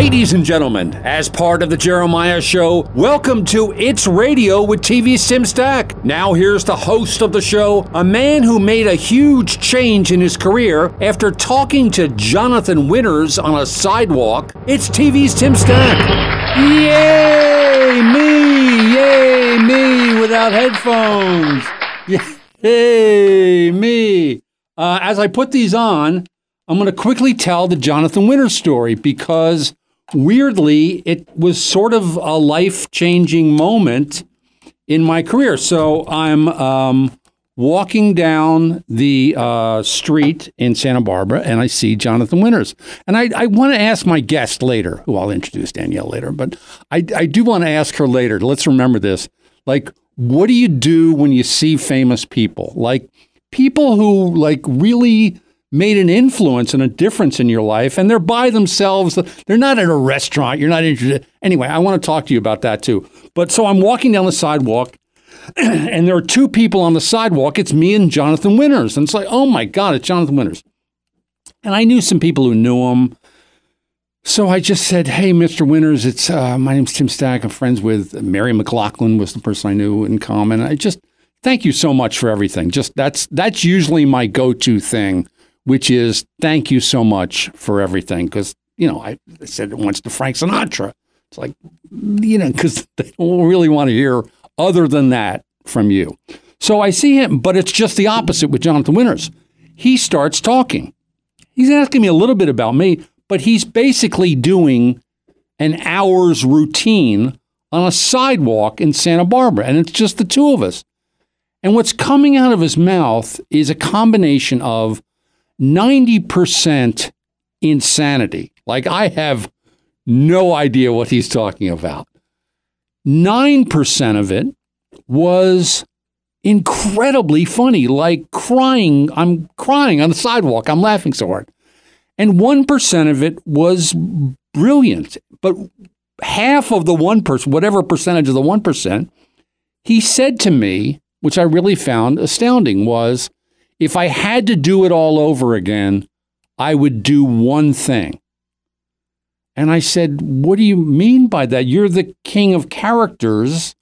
Ladies and gentlemen, as part of the Jeremiah Show, welcome to It's Radio with TV Tim Stack. Now, here's the host of the show, a man who made a huge change in his career after talking to Jonathan Winters on a sidewalk. It's TV's Tim Stack. Yay, me! Yay, me without headphones! Yay, me! Uh, as I put these on, I'm going to quickly tell the Jonathan Winters story because weirdly, it was sort of a life changing moment in my career. So I'm um, walking down the uh, street in Santa Barbara and I see Jonathan Winters. And I, I want to ask my guest later, who I'll introduce Danielle later, but I, I do want to ask her later. Let's remember this. Like, what do you do when you see famous people? Like, people who like really made an influence and a difference in your life and they're by themselves. They're not at a restaurant. You're not interested. Anyway i want to talk to you about that too. But so i'm walking down the sidewalk and there are two people on the sidewalk. It's me and jonathan winters. And it's like oh my god it's jonathan winters. And i knew some people who knew him. So i just said hey mr winters it's uh, my name's tim stack. I'm friends with mary mclaughlin was the person i knew in common. I just thank you so much for everything. Just that's that's usually my go-to thing which is thank you so much for everything. Because, you know, I, said it once to Frank Sinatra. It's like, you know, because they don't really want to hear other than that from you. So I see him, but it's just the opposite with Jonathan Winters. He starts talking. He's asking me a little bit about me, but he's basically doing an hour's routine on a sidewalk in Santa Barbara, and it's just the two of us. And what's coming out of his mouth is a combination of 90% insanity. Like I have no idea what he's talking about. 9% of it was incredibly funny, like crying. I'm crying on the sidewalk. I'm laughing so hard. And 1% of it was brilliant. But half of the 1%, whatever percentage of the 1%, he said to me, which I really found astounding, was if I had to do it all over again, I would do one thing. And I said, What do you mean by that? You're the king of characters.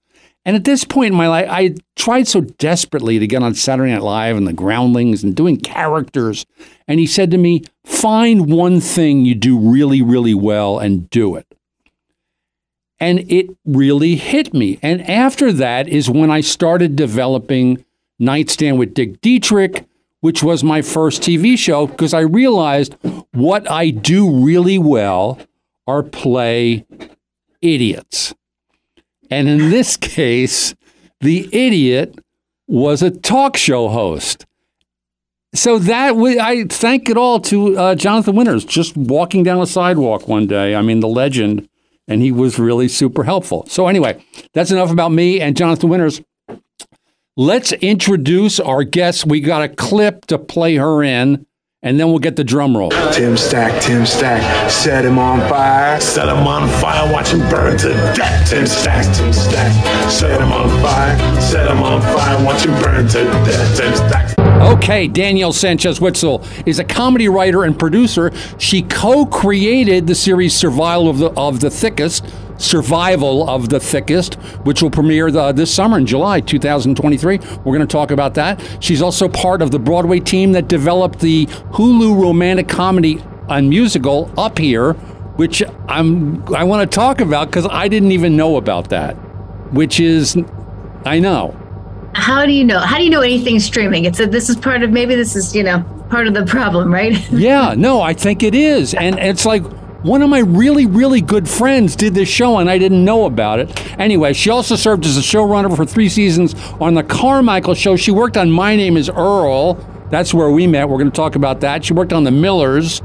And at this point in my life, I tried so desperately to get on Saturday Night Live and the Groundlings and doing characters. And he said to me, Find one thing you do really, really well and do it. And it really hit me. And after that is when I started developing Nightstand with Dick Dietrich, which was my first TV show, because I realized what I do really well are play idiots. And in this case, the idiot was a talk show host. So that I thank it all to uh, Jonathan Winters, just walking down a sidewalk one day. I mean, the legend, and he was really super helpful. So anyway, that's enough about me and Jonathan Winters. Let's introduce our guest. We got a clip to play her in, and then we'll get the drum roll. Tim Stack, Tim Stack, set him on fire. Set him on fire, watch him burn to death. Tim Stack, Tim Stack, set him on fire. Set him on fire, watch him burn to death. Tim Stack. Okay, Danielle Sanchez Witzel is a comedy writer and producer. She co-created the series Survival of the of the Thickest Survival of the Thickest, which will premiere the, this summer in July 2023. We're going to talk about that. She's also part of the Broadway team that developed the Hulu romantic comedy and musical Up Here, which I'm I want to talk about because I didn't even know about that. Which is, I know. How do you know? How do you know anything streaming? It's a, this is part of maybe this is you know part of the problem, right? yeah, no, I think it is, and it's like one of my really, really good friends did this show and I didn't know about it. Anyway, she also served as a showrunner for three seasons on The Carmichael Show. She worked on My Name is Earl. That's where we met. We're going to talk about that. She worked on The Millers.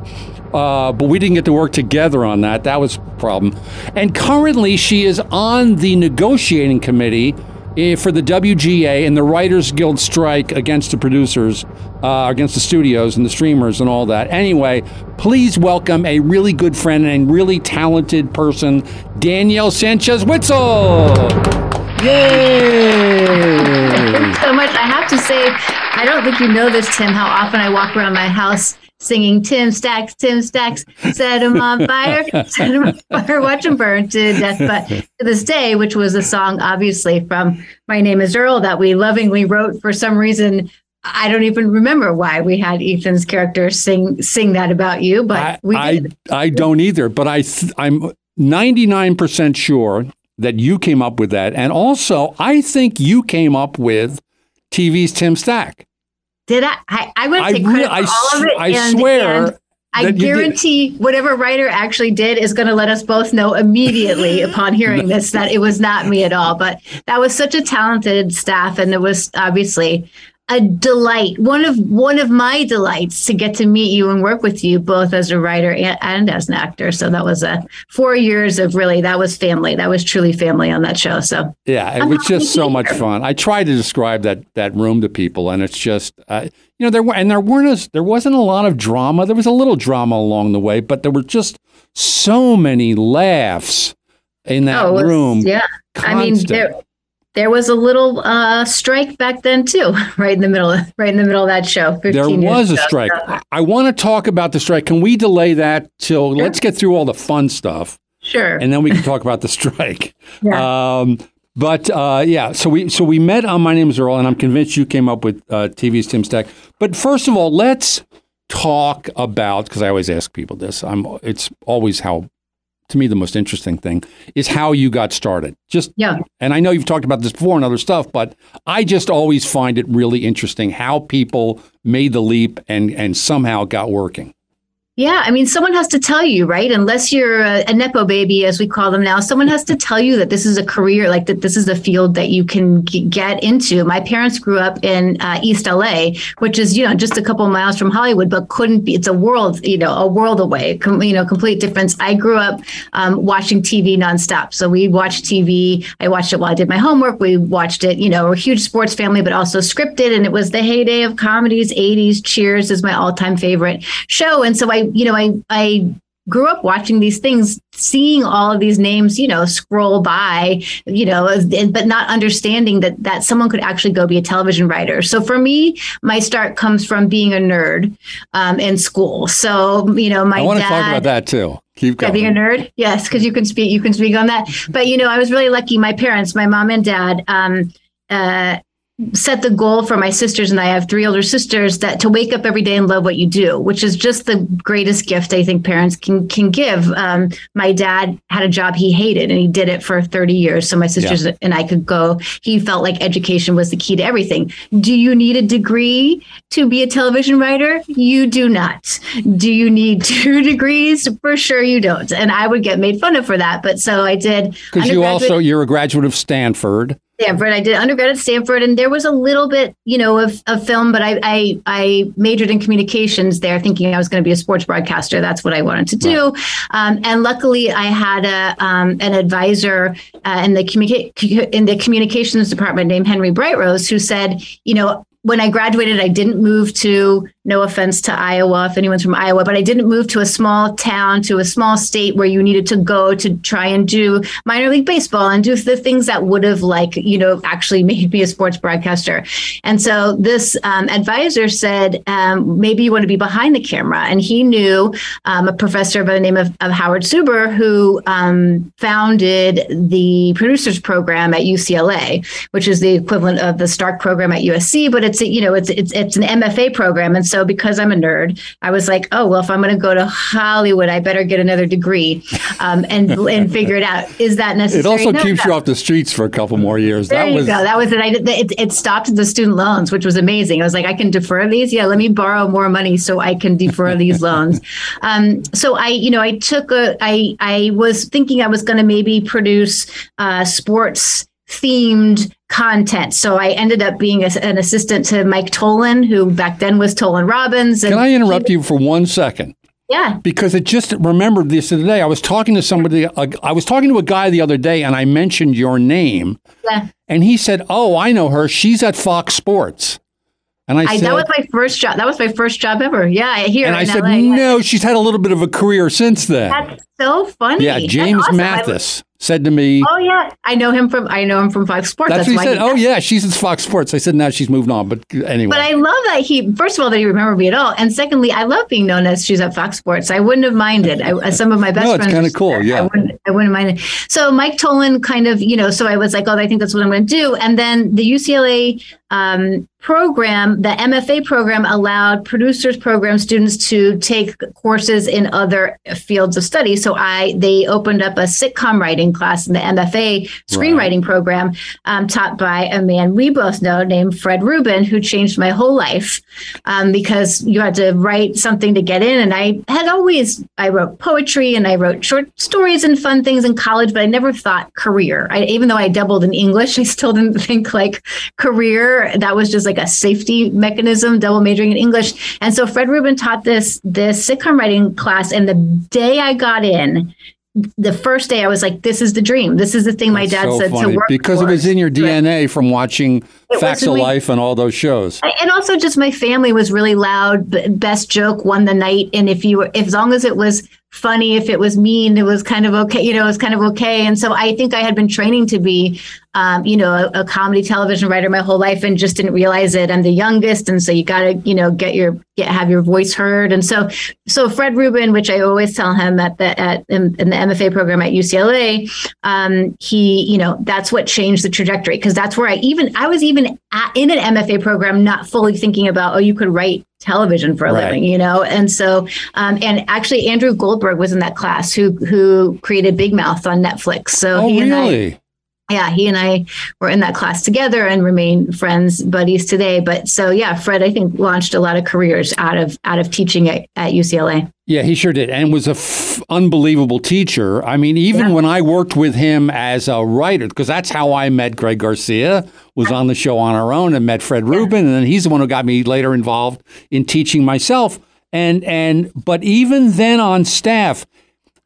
Uh, but we didn't get to work together on that. That was a problem. And currently, she is on the negotiating committee for the WGA and the Writers Guild strike against the producers, uh, against the studios and the streamers and all that. Anyway, please welcome a really good friend and really talented person, Danielle Sanchez Witzel. Yay! Thanks so much. I have to say, I don't think you know this, Tim, how often I walk around my house singing Tim Stacks, Tim Stacks, set him on fire, set him on fire, watch him burn to death. But to this day, which was a song obviously from My Name is Earl that we lovingly wrote for some reason. I don't even remember why we had Ethan's character sing sing that about you, but I, we I. I don't either, but I th- I'm 99% sure that you came up with that. And also, I think you came up with TV's Tim Stack. Did I? I, I would take credit I for all of it. I and, swear and I that you did. guarantee whatever writer actually did is going to let us both know immediately upon hearing this that it was not me at all. But that was such a talented staff, and it was obviously a delight. One of one of my delights to get to meet you and work with you both as a writer and, and as an actor. So that was a four years of really that was family. That was truly family on that show. So Yeah, it was just so much fun. I tried to describe that that room to people, and it's just, uh, you know, there were and there weren't as, there wasn't a lot of drama. There was a little drama along the way, but there were just so many laughs in that Oh, room. yeah. I mean, there there was a little uh, strike back then too, right in the middle, of, right in the middle of that show. 15 There was a ago. strike. I- want to talk about the strike. Can we delay that till let's get through all the fun stuff, Sure. and then we can talk about the strike. Yeah. Um, but uh, yeah, so we so we met on My Name Is Earl, and I'm convinced you came up with uh, TV's Tim Stack. But first of all, let's talk about because I always ask people this. I'm it's always how to me the most interesting thing is how you got started. Just yeah. and I know you've talked about this before and other stuff, but I just always find it really interesting how people made the leap and and somehow got working. Yeah, I mean, someone has to tell you, right? Unless you're a, a nepo baby, as we call them now, someone has to tell you that this is a career, like that this is a field that you can g- get into. My parents grew up in uh, East LA, which is you know just a couple miles from Hollywood, but couldn't be. It's a world, you know, a world away. Com- you know, complete difference. I grew up um, watching TV nonstop, so we watched TV. I watched it while I did my homework. We watched it. You know, we're a huge sports family, but also scripted, and it was the heyday of comedies. '80s. Cheers is my all-time favorite show, and so I you know, I I grew up watching these things, seeing all of these names, you know, scroll by, you know, but not understanding that that someone could actually go be a television writer. So for me, my start comes from being a nerd um, in school. So you know, my I want dad. to talk about that too. Keep going. being a nerd, yes, because you can speak. You can speak on that. But you know, I was really lucky. My parents, my mom and dad, um, uh, set the goal for my sisters and I have three older sisters that to wake up every day and love what you do, which is just the greatest gift I think parents can can give. Um, my dad had a job he hated and he did it for 30 years. So my sisters and I could go. He felt like education was the key to everything. Do you need a degree to be a television writer? You do not. Do you need two degrees? For sure you don't. And I would get made fun of for that. But so I did. Because you also you're a graduate of Stanford. Stanford. I did undergrad at Stanford, and there was a little bit, you know, of, of film, but I, I I majored in communications there, thinking I was going to be a sports broadcaster. That's what I wanted to do. Um, and luckily, I had a um, an advisor uh, in the communica- in the communications department named Henry Brightrose, who said, you know. When I graduated, I didn't move to, no offense to Iowa, if anyone's from Iowa, but I didn't move to a small town, to a small state where you needed to go to try and do minor league baseball and do the things that would have, like, you know, actually made me a sports broadcaster. And so this um, advisor said, um, maybe you want to be behind the camera. And he knew um, a professor by the name of, of Howard Suber who um, founded the producers program at UCLA, which is the equivalent of the Stark program at USC, but it's a, you know it's it's it's an MFA program. And because I'm a nerd, I was like, oh well, if I'm going to go to Hollywood, I better get another degree um, and and figure it out. Is that necessary? It also No, keeps no. you off the streets for a couple more years. There that you was go. That was it. I did, it. It stopped the student loans, which was amazing. I was like, I can defer these. Yeah, let me borrow more money so I can defer these loans. Um, so I, you know, I took a. I I was thinking I was going to maybe produce uh, sports themed content. So I ended up being a, an assistant to Mike Tollin, who back then was Tollin Robbins. And Can I interrupt you for one second? Yeah. Because it just remembered this today. I was talking to somebody. uh, I was talking to a guy the other day, and I mentioned your name, Yeah. and he said, "Oh, I know her. She's at Fox Sports." And I, I, said, that was my first job. That was my first job ever. Yeah, here and I said, LA. "No, she's had a little bit of a career since then." That's so funny. yeah, James awesome. Mathis said to me, Oh yeah, I know him from I know him from Fox Sports. That's, That's, what he said. Oh yeah, she's at Fox Sports. I said now she's moved on, but anyway. But I love that he, first of all, that he remembered me at all, and secondly, I love being known as she's at Fox Sports. I wouldn't have minded. I, some of my best No, it's friends. kinda cool, there. yeah. I wouldn't, I wouldn't mind it. So Mike Tollin kind of, you know, so I was like, oh, I think that's what I'm going to do, and then the UCLA um, program, the MFA program, allowed producers program students to take courses in other fields of study. So I, they opened up a sitcom writing class in the MFA screenwriting program, um, taught by a man we both know named Fred Rubin, who changed my whole life um, because you had to write something to get in. And I had always, I wrote poetry and I wrote short stories and fun things in college, but I never thought career. I, even though I doubled in English, I still didn't think like career. That was just like a safety mechanism, double majoring in English. And so Fred Rubin taught this this sitcom writing class. And the day I got in, the first day I was like, this is the dream. This is the thing my That's dad so said funny to work because it was in your. DNA from watching was Facts of Life and all those shows. and also just my family was really loud best joke won the night and if you were if, as long as it was funny if it was mean it was kind of okay you know it was kind of okay and so i think i had been training to be um, you know a, a comedy television writer my whole life and just didn't realize it. I'm the youngest and so you got to you know get your get have your voice heard. And so so fred rubin which i always tell him at the at in, in the mfa program at ucla um, he you know that's what changed the trajectory. Because that's where i even i was even at, in an mfa program not fully thinking about oh you could write television for a Right. living you know? And so um, and actually andrew goldberg was in that class who who created big mouth on netflix. So Oh, he and I, really? Yeah, he and I were in that class together and remain friends, buddies today. But so yeah, Fred, I think launched a lot of careers out of out of teaching at, at UCLA. Yeah, he sure did, and was a f- unbelievable teacher. I mean, even Yeah. when I worked with him as a writer, because that's how I met Greg Garcia. Was on the show on our own and met Fred Rubin, and then he's the one who got me later involved in teaching myself. And and but even then on staff,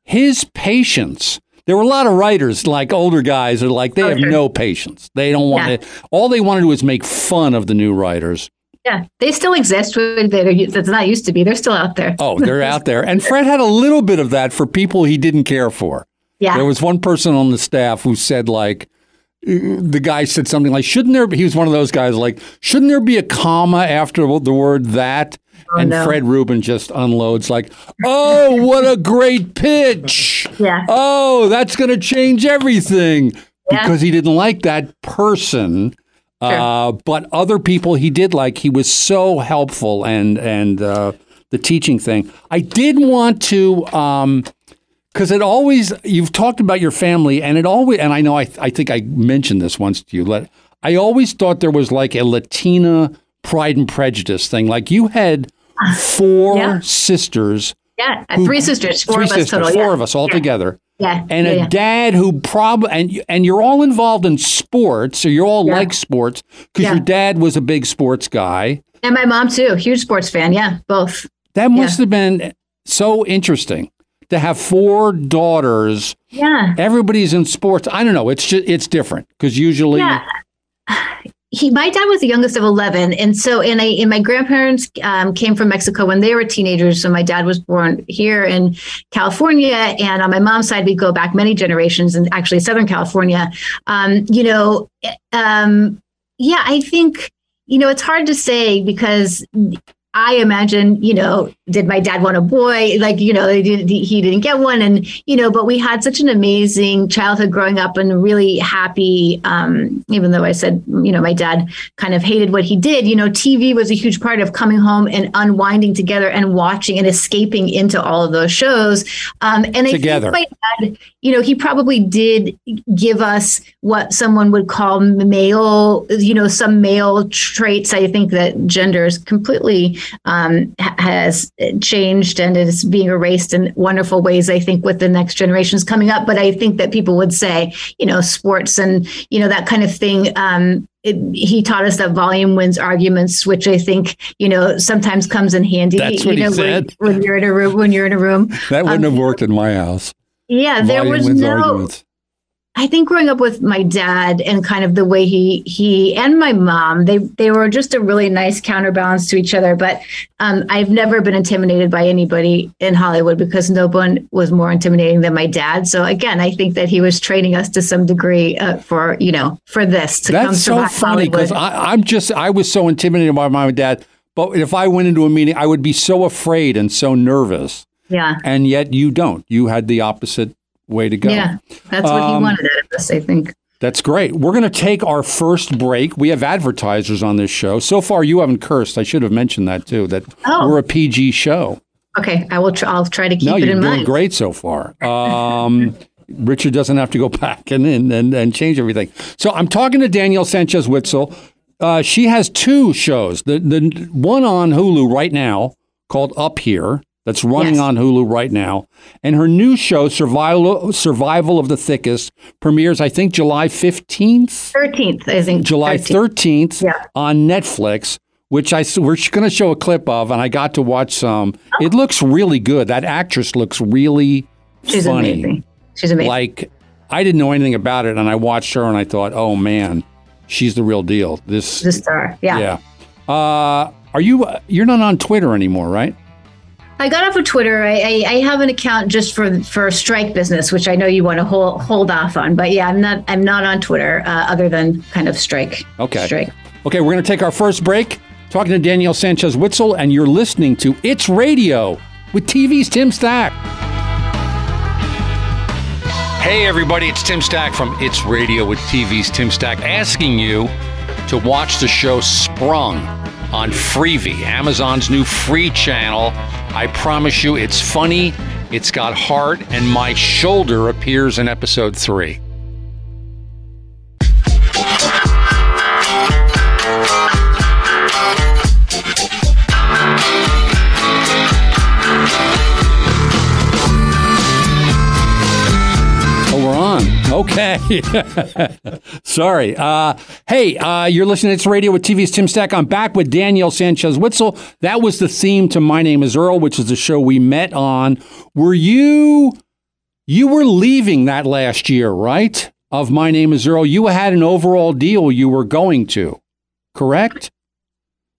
his patience. There were a lot of writers, like older guys, are like they have no patience. They don't want Yeah. to. All they want to do is make fun of the new writers. Yeah, they still exist. That's not used to be. They're still out there. Oh, they're out there. And Fred had a little bit of that for people he didn't care for. yeah, There was one person on the staff who said, like, uh, the guy said something like, shouldn't there be, he was one of those guys, like, shouldn't there be a comma after the word that? And no. Fred Rubin just unloads, like, oh, what a great pitch. Yeah. Oh, that's going to change everything. Yeah. Because he didn't like that person. Uh, but other people he did like. He was so helpful and, and, uh, the teaching thing. I did want to, um, because it always you've talked about your family and it always and i know i, I think i mentioned this once to you let i always thought there was like a latina pride and prejudice thing like you had four Yeah. sisters yeah. who- three sisters, four three of us sisters total. four yeah. of us all yeah. together Yeah, and a dad who probably and and you're all involved in sports so you're all like sports because your dad was a big sports guy and my mom too, huge sports fan. Yeah, both. that must have been so interesting to have four daughters Yeah, everybody's in sports. I don't know. It's just it's different because usually yeah. He, my dad was the youngest of eleven, and so and I and my grandparents um, came from Mexico when they were teenagers. So my dad was born here in California, and on my mom's side, we go back many generations, and actually Southern California. Um, you know, um, yeah, I think you know it's hard to say because I imagine, you know, did my dad want a boy? Like, you know, he didn't, he didn't get one. And, you know, but we had such an amazing childhood growing up and really happy. Um, even though I said, you know, my dad kind of hated what he did, you know, TV was a huge part of coming home and unwinding together and watching and escaping into all of those shows. Um, and Together. I think my dad, you know, he probably did give us what someone would call male, you know, some male traits. I think that gender is completely um, has changed and is being erased in wonderful ways. I think with the next generations coming up, but I think that people would say, you know, sports and you know that kind of thing. Um, it, he taught us that volume wins arguments, which I think you know sometimes comes in handy. That's what you he said. When, when you're in a room, when you're in a room. that wouldn't Um, have worked in my house. Yeah, there Volume was no. arguments. I think growing up with my dad and kind of the way he he and my mom, they they were just a really nice counterbalance to each other. But um, I've never been intimidated by anybody in Hollywood because no one was more intimidating than my dad. So again, I think that he was training us to some degree uh, for you know for this to come That's so funny because I'm just I was so intimidated by my mom and dad. But if I went into a meeting, I would be so afraid and so nervous. yeah, And yet you don't. You had the opposite way to go. yeah, that's what he Um, wanted out of us. I think. That's great. We're going to take our first break. We have advertisers on this show. So far, you haven't cursed. I should have mentioned that too. That Oh. we're a PG show. Okay, I will. Try, I'll try to keep no, it you're in doing mind. great so far. Um, Richard doesn't have to go back and, and, and, and change everything. So I'm talking to Danielle Sanchez Witzel. Uh, she has two shows. The the one on Hulu right now called Up Here. That's running Yes. on Hulu right now, and her new show Survival Survival of the Thickest premieres I think July 15th. Thirteenth, I think. July 13th. 13th Yeah. on Netflix, which I, we're going to show a clip of, and I got to watch some. It looks really good. That actress looks really She's funny. amazing. She's amazing. Like I didn't know anything about it, and I watched her, and I thought, oh man, she's the real deal. This, the star. Yeah. yeah. Uh, are you? You're not on Twitter anymore, right? I got off of Twitter. I, I, I have an account just for for strike business, which I know you want to hold hold off on. But yeah, I'm not I'm not on Twitter uh, other than kind of strike. Okay. Strike. Okay, we're going to take our first break. Talking to Danielle Sanchez Witzel, and you're listening to It's Radio with TV's Tim Stack. Hey, everybody, it's Tim Stack from It's Radio with TV's Tim Stack asking you to watch the show Sprung on Freevee, Amazon's new free channel. I promise you, it's funny, it's got heart, and my shoulder appears in episode three. Okay. Sorry. Uh, hey, uh, you're listening to It's Radio with TV's Tim Stack. I'm back with Danielle Sanchez Witzel. That was the theme to My Name is Earl, which is the show we met on. Were you, you were leaving that last year, right? Of My Name is Earl. You had an overall deal you were going to, correct?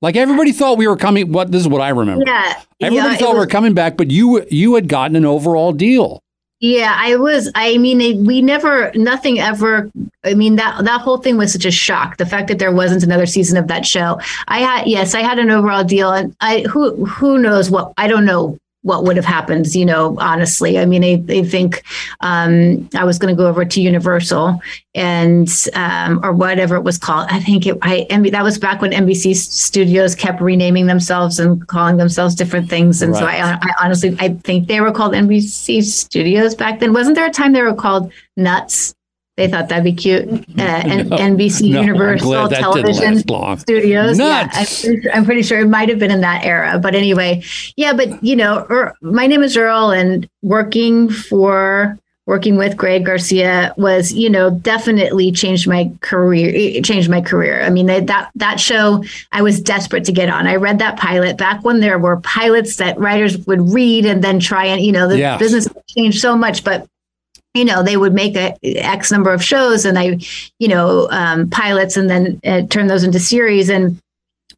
Like everybody thought we were coming. What this is what I remember. Yeah. Everybody yeah, thought we was- were coming back, but you you had gotten an overall deal. Yeah, I was. I mean, we never, nothing ever. I mean, that that whole thing was such a shock. The fact that there wasn't another season of that show. I had, yes, I had an overall deal, and I who who knows what I don't know what would have happened. You know, honestly, I mean, I, I think um, I was going to go over to Universal and um, or whatever it was called. I think it. I MB, that was back when NBC studios kept renaming themselves and calling themselves different things, and so I, I honestly I think they were called NBC Studios back then. Wasn't there a time they were called Nuts? They thought that'd be cute. Uh, and No. NBC No, Universal glad that didn't Television. Studios. Nuts. Yeah, I'm pretty, sure, I'm pretty sure it might have been in that era. But anyway, yeah. But you know, er, my name is Earl, and working for working with Greg Garcia was, you know, definitely changed my career. It changed my career. I mean, they, that that show, I was desperate to get on. I read that pilot back when there were pilots that writers would read and then try and, you know, the Yes. business changed so much, but you know they would make a x number of shows and they you know um, pilots and then uh, turn those into series. And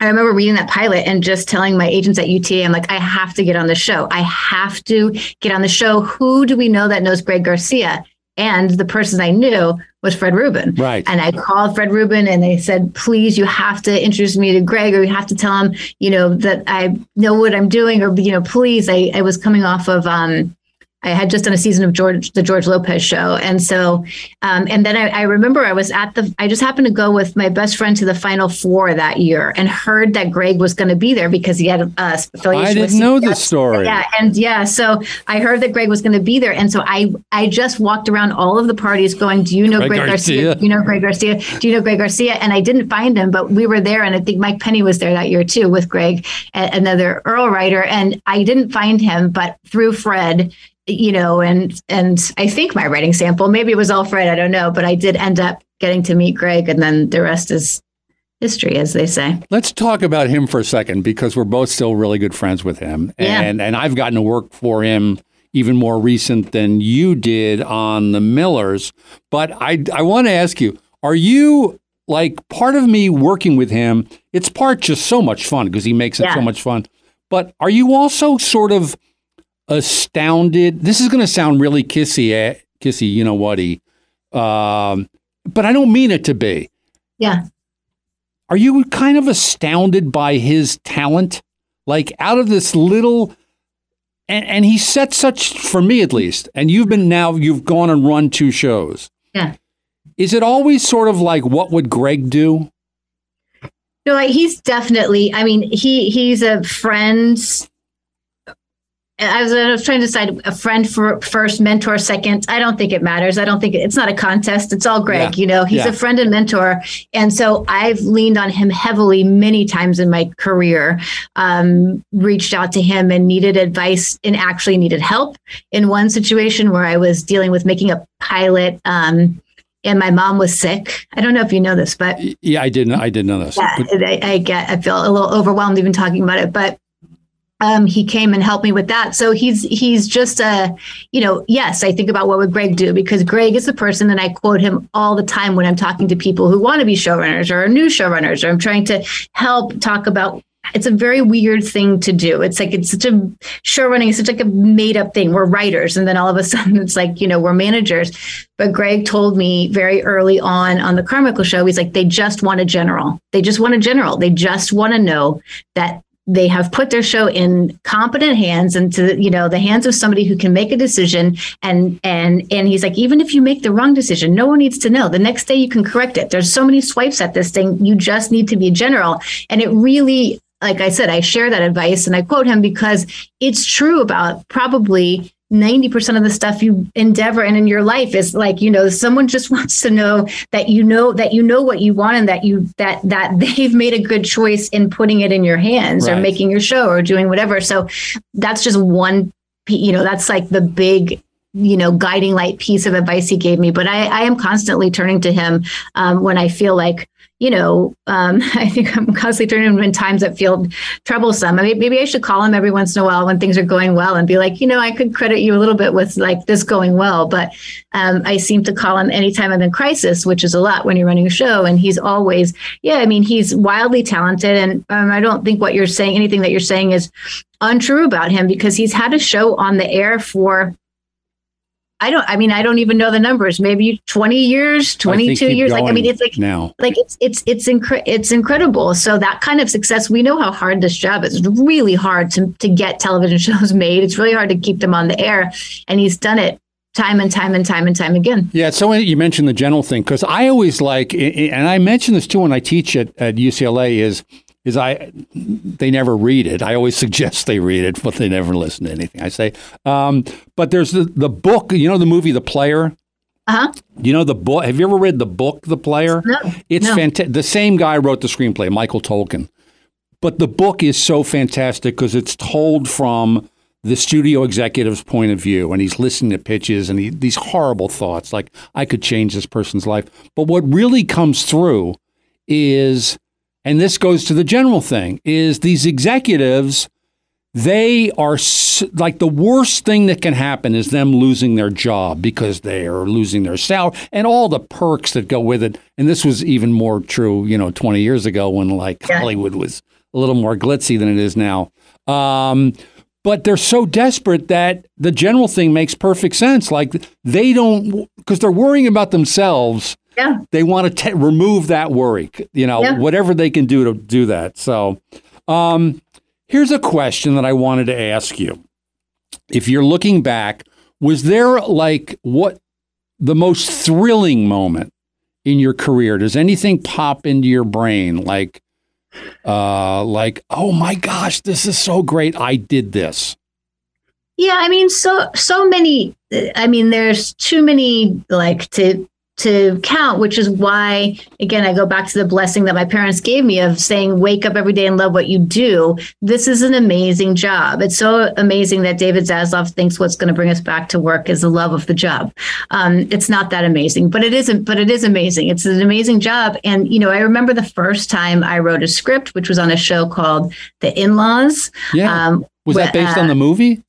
i remember reading that pilot and just telling my agents at uta i'm like i have to get on the show. I have to get on the show. Who do we know that knows greg garcia? And the person i knew was fred rubin. Right. and I called Fred Rubin and they said, please, you have to introduce me to Greg or you have to tell him, you know, that I know what I'm doing or, you know, please. I, I was coming off of, um, I had just done a season of George, the George Lopez show. And so, um, and then I, I remember I was at the, I just happened to go with my best friend to the final four that year and heard that Greg was going to be there because he had a uh, affiliation I didn't know this story. Yeah, and yeah, so I heard that Greg was going to be there, and so I I just walked around all of the parties, going, "Do you know Greg Greg, Garcia? Garcia. Do you know Greg Garcia? Do you know Greg Garcia?" And I didn't find him, but we were there, and I think Mike Penny was there that year too with Greg, another Earl writer, and I didn't find him, but through Fred. You know, and and I think my writing sample, maybe it was all Fred, I don't know, but I did end up getting to meet Greg, and then the rest is history, as they say. Let's talk about him for a second because we're both still really good friends with him, Yeah. and and I've gotten to work for him even more recent than you did on the Millers. But I, I want to ask you, are you like part of me working with him? It's part just so much fun because he makes it Yeah. so much fun. But are you also sort of astounded? This is going to sound really kissy, eh, kissy, you know what he, um, but I don't mean it to be. Yeah. Are you kind of astounded by his talent? Like out of this little, and, and he set such, for me at least, and you've been now, you've gone and run two shows. Yeah. Is it always sort of like, what would Greg do? No, he's definitely. I mean, he he's a friend. I was, I was trying to decide a friend for first, mentor second. I don't think it matters. I don't think it, it's not a contest. It's all Greg. Yeah. You know, he's Yeah. a friend and mentor, and so I've leaned on him heavily many times in my career. Um, reached out to him and needed advice and actually needed help in one situation where I was dealing with making a pilot. Um, and my mom was sick. I don't know if you know this, but Yeah, I didn't, I didn't know this. yeah, I, I get, I feel a little overwhelmed even talking about it, but um, he came and helped me with that. So he's he's just a, you know, yes, I think about what would Greg do because Greg is the person, and I quote him all the time when I'm talking to people who want to be showrunners or are new showrunners, or I'm trying to help talk about. It's a very weird thing to do. It's like it's such a showrunning such like a made up thing. We're writers, and then all of a sudden it's like you know we're managers. But Greg told me very early on on the Carmichael show, he's like, they just want a general. They just want a general. They just want to know that they have put their show in competent hands and to you know the hands of somebody who can make a decision and and and he's like even if you make the wrong decision no one needs to know. The next day you can correct it. There's so many swipes at this thing. You just need to be general. And it really like i said i share that advice and i quote him because it's true about probably 90% of the stuff you endeavor and in your life is like you know someone just wants to know that you know that you know what you want and that you that that they've made a good choice in putting it in your hands or making your show or doing whatever. So that's just one you know that's like the big you know guiding light piece of advice he gave me but i i am constantly turning to him um, when i feel like you know, um, I think I'm constantly turning to him in times that feel troublesome. I mean, maybe I should call him every once in a while when things are going well and be like, you know, I could credit you a little bit with like this going well, but um, I seem to call him anytime I'm in crisis, which is a lot when you're running a show. And he's always, yeah, I mean, he's wildly talented. And um, I don't think what you're saying, anything that you're saying is untrue about him because he's had a show on the air for I don't I mean I don't even know the numbers. Maybe 20 years 22 years like I mean it's like now. like it's it's it's incre- it's incredible. So that kind of success we know how hard this job is. It's really hard to to get television shows made. It's really hard to keep them on the air. And he's done it time and time and time and time again. Yeah, so you mentioned the general thing because I always like, and I mention this too when I teach at, at UCLA is is I they never read it. I always suggest they read it, but they never listen to anything I say. Um, but there's the the book. You know the movie The Player. uh-huh You know the book. Have you ever read the book The Player? no It's no. fantastic. The same guy wrote the screenplay, Michael Tolkin. But the book is so fantastic because it's told from the studio executive's point of view, and he's listening to pitches and he, these horrible thoughts like, I could change this person's life. But what really comes through is, and this goes to the general thing, is these executives. They are like the worst thing that can happen is them losing their job because they are losing their salary and all the perks that go with it. And this was even more true, you know, 20 years ago when like Yeah. Hollywood was a little more glitzy than it is now. Um, but they're so desperate that the general thing makes perfect sense. Like they don't, because they're worrying about themselves. Yeah They want to remove that worry, you know, Yeah. whatever they can do to do that. So, um, here's a question that I wanted to ask you. If you're looking back, was there like what the most thrilling moment in your career? Does anything pop into your brain like, uh, like, oh my gosh, this is so great. I did this. Yeah, I mean, so so many. I mean, there's too many like to to count, which is why again I go back to the blessing that my parents gave me of saying, "Wake up every day and love what you do." This is an amazing job. It's so amazing that David Zaslav thinks what's going to bring us back to work is the love of the job. Um, it's not that amazing, but it isn't. But it is amazing. It's an amazing job, and you know, I remember the first time I wrote a script, which was on a show called The In Laws. Yeah. Um, was that based uh, on the movie?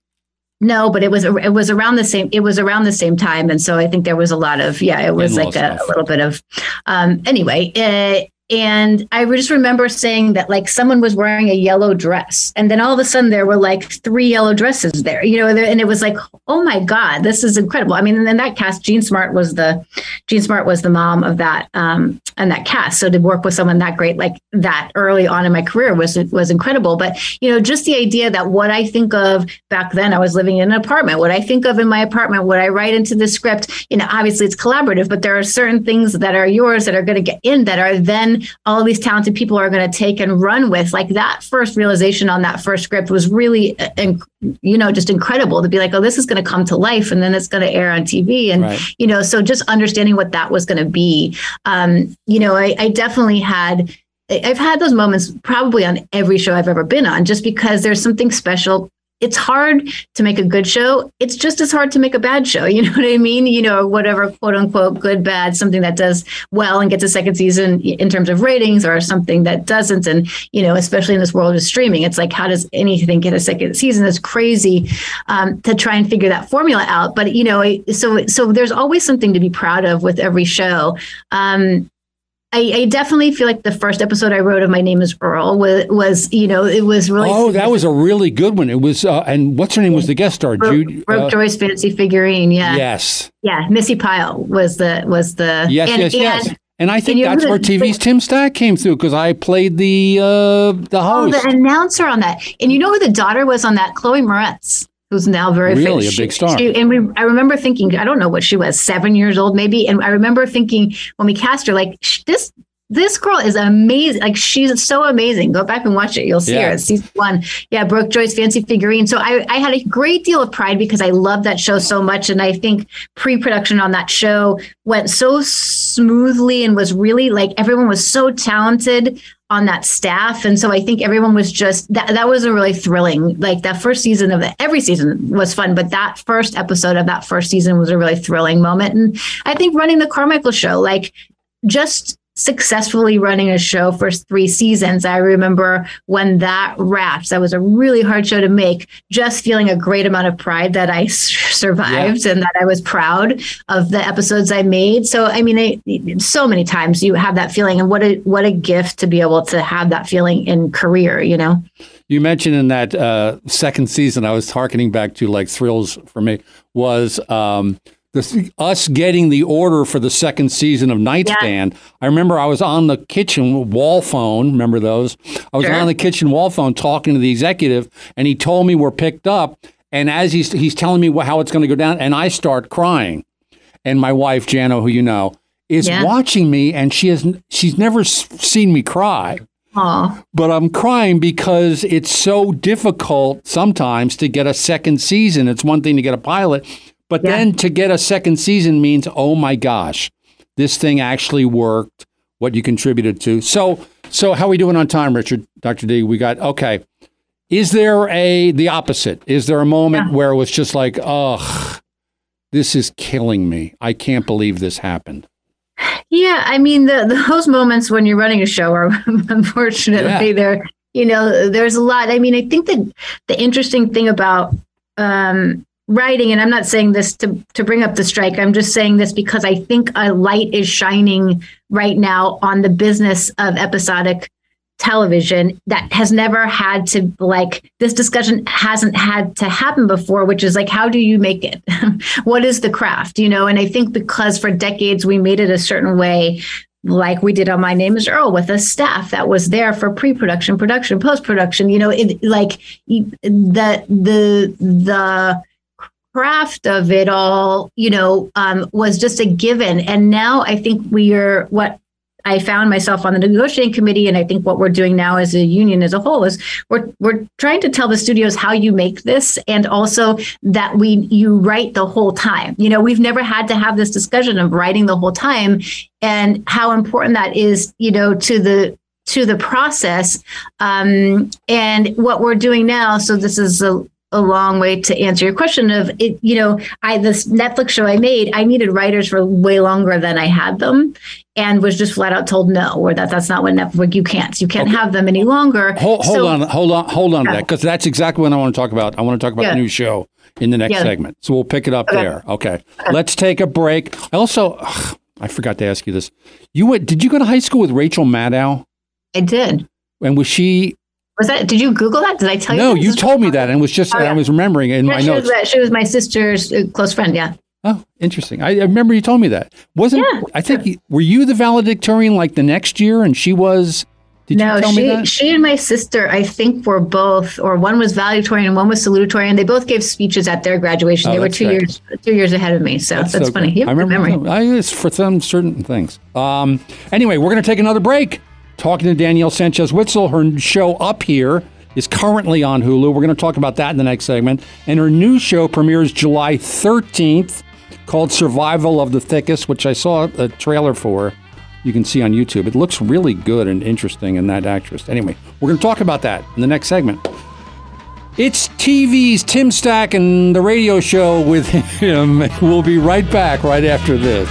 No, but it was it was around the same it was around the same time, and so I think there was a lot of yeah, it was In-law like a, a little bit of um, anyway. Uh, and I just remember saying that like someone was wearing a yellow dress, and then all of a sudden there were like three yellow dresses there, you know, and it was like, oh my god, this is incredible. I mean, and then that cast, Jean Smart was the Jean Smart was the mom of that um, and that cast. So to work with someone that great like that early on in my career was was incredible. But you know, just the idea that what I think of back then, I was living in an apartment. What I think of in my apartment, what I write into the script, you know, obviously it's collaborative, but there are certain things that are yours that are going to get in that are then all these talented people are going to take and run with. Like that first realization on that first script was really, uh, you know, just incredible to be like, oh, this is going to come to life, and then it's going to air on TV, and Right. you know, so just understanding what that was going to be. Um, you know, I, I definitely had. I've had those moments probably on every show I've ever been on, just because there's something special. It's hard to make a good show. It's just as hard to make a bad show. You know what I mean? You know, whatever quote unquote good, bad, something that does well and gets a second season in terms of ratings or something that doesn't. And, you know, especially in this world of streaming, it's like, how does anything get a second season? It's crazy um, to try and figure that formula out. But, you know, so, so there's always something to be proud of with every show. Um, I, I definitely feel like the first episode I wrote of My Name is Earl was, was you know, it was really. Oh, that was a really good one. It was, uh, and what's her name was the guest star? Brooke, Jude. Brooke uh, Joyce Fancy Figurine. Yeah. yes, Yeah. Missy Pyle was the, was the. yes, and, yes, yes. and- And I think you that's where TV's Tim Stack came through because I played the uh, the Oh, host. the announcer on that. And you know who the daughter was on that? Chloe Moretz, who's now very Really? famous. A big star. She, and we, I remember thinking, I don't know what she was, seven years old maybe. And I remember thinking when we cast her, like this. This girl is amazing. Like she's so amazing. Go back and watch it. You'll see Yeah. her. It's season one. Yeah, Brooke Joyce Fancy Figurine. So I, I had a great deal of pride because I love that show so much. And I think pre-production on that show went so smoothly and was really like everyone was so talented on that staff and so i think everyone was just that that was a really thrilling like that first season of it every season was fun but that first episode of that first season was a really thrilling moment and i think running the carmichael show like just successfully running a show for three seasons. I remember when that wrapped that was a really hard show to make just feeling a great amount of pride that I survived and that i was proud of the episodes i made. So i mean I, so many times you have that feeling and what a what a gift to be able to have that feeling in career you know? You mentioned in that uh, second season, I was harkening back to like thrills for me was um, the, us getting the order for the second season of Nightstand. I remember I was on the kitchen wall phone. Remember those? I was Sure. on the kitchen wall phone talking to the executive, and he told me we're picked up. And as he's he's telling me how it's going to go down, and I start crying, and my wife Jano, who you know, is Yeah. watching me, and she has she's never seen me cry oh but I'm crying because it's so difficult sometimes to get a second season. It's one thing to get a pilot, but Yeah. then to get a second season means, oh my gosh, this thing actually worked. What you contributed to. So, so how are we doing on time, Richard? Dr. D, we got okay. Is there a the opposite? Is there a moment where it was just like, ugh, this is killing me. I can't believe this happened. Yeah, I mean the, the those moments when you're running a show are unfortunately Yeah. there. You know, there's a lot. I mean, I think that the interesting thing about um, writing, and I'm not saying this to to bring up the strike. I'm just saying this because I think a light is shining right now on the business of episodic television that has never had to like this discussion hasn't had to happen before which is like how do you make it what is the craft you know and i think because for decades we made it a certain way like we did on my name is earl with a staff that was there for pre-production production post-production you know it like the the the craft of it all you know um, was just a given and now i think we are what I found myself on the negotiating committee, and I think what we're doing now as a union as a whole is we're we're trying to tell the studios how you make this, and also that we you write the whole time. You know, we've never had to have this discussion of writing the whole time, and how important that is. You know, to the to the process, um, and what we're doing now. So this is a a long way to answer your question of it you know i this netflix show i made i needed writers for way longer than i had them and was just flat out told no or that that's not what netflix you can't you can't have them any longer Hold, hold So- on, hold on, hold on to that because that's exactly what I want to talk about. I want to talk about Yeah. the new show in the next Yeah. segment. So we'll pick it up Okay. there. Okay. Let's take a break. I also, ugh, I forgot to ask you this. You went, did you go to high school with Rachel Maddow? I did. And was she? Was that? Did you Google that? Did I tell you? No, you told me that, and it was just Oh, yeah. I was remembering in Yeah, my she, notes. was, she was my sister's uh, close friend. Yeah. Oh, interesting. I, I remember you told me that. Wasn't Yeah, I think you- were you the valedictorian like the next year, and she was? Did no, you tell she me that? she and my sister, I think, were both, or one was valedictorian and one was salutatorian. They both gave speeches at their graduation. Oh, they were two years two years ahead of me. So that's, so funny. have I remember. memory. I, it's for some certain things. Um, anyway, we're going to take another break. Talking to Danielle Sanchez Witzel. Her show Up Here is currently on Hulu. We're going to talk about that in the next segment. And her new show premieres July 13th called Survival of the Thickest, which I saw a trailer for. You can see on YouTube. It looks really good and interesting in that actress. Anyway, we're going to talk about that in the next segment. It's TV's Tim Stack and the radio show with him. We'll be right back right after this.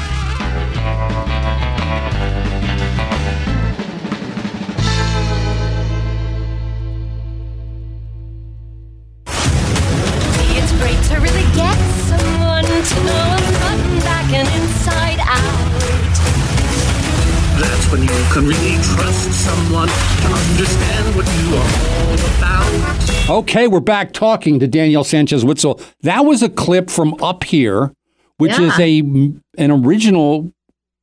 Okay, we're back talking to Danielle Sanchez Witzel. That was a clip from Up Here, which is a an original.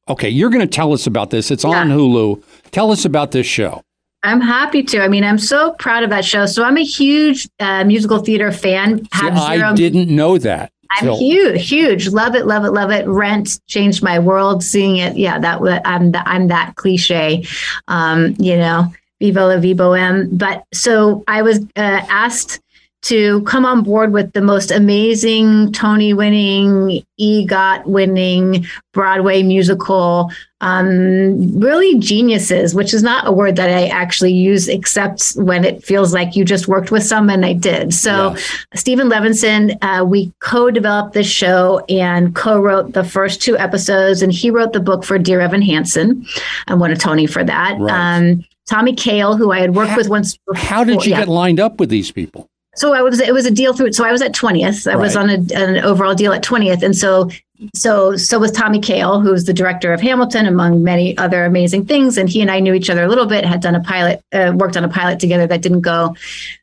Okay, you're going to tell us about this. It's on Hulu. Tell us about this show. I'm happy to. I mean, I'm so proud of that show. So I'm a huge uh, musical theater fan. See, I didn't know that. I'm till- huge, huge. Love it, love it, love it. Rent changed my world. Seeing it, yeah, that I'm the, I'm that cliche, um, you know, viva la vivo m. But so I was uh, asked to come on board with the most amazing Tony winning, EGOT winning Broadway musical. Um, really geniuses, which is not a word that I actually use except when it feels like you just worked with someone. I did. So. Steven Levenson, uh, we co-developed this show and co-wrote the first two episodes, and he wrote the book for Dear Evan Hansen. I won a Tony for that. Right. Um, Tommy Kail, who I had worked How- with once. Before, How did you yeah. get lined up with these people? So I was. It was a deal through. So I was at twentieth. I was on a, an overall deal at twentieth, and so so so was Tommy Kail, who's the director of Hamilton, among many other amazing things. And he and I knew each other a little bit. Had done a pilot, uh, worked on a pilot together that didn't go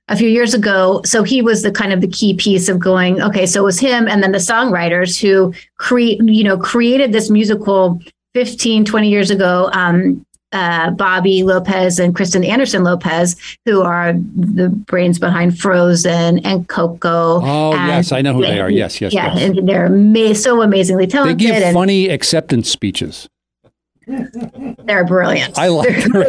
a few years ago. So he was the kind of the key piece of going. Okay, so it was him, and then the songwriters who create you know created this musical 15, 20 years ago. Um, uh, Bobby Lopez and Kristen Anderson Lopez, who are the brains behind Frozen and Coco. Oh, and- yes, I know who they are. Yes, yes, yeah, yes. and they're ama- so amazingly talented. They give and funny acceptance speeches. They're brilliant. I like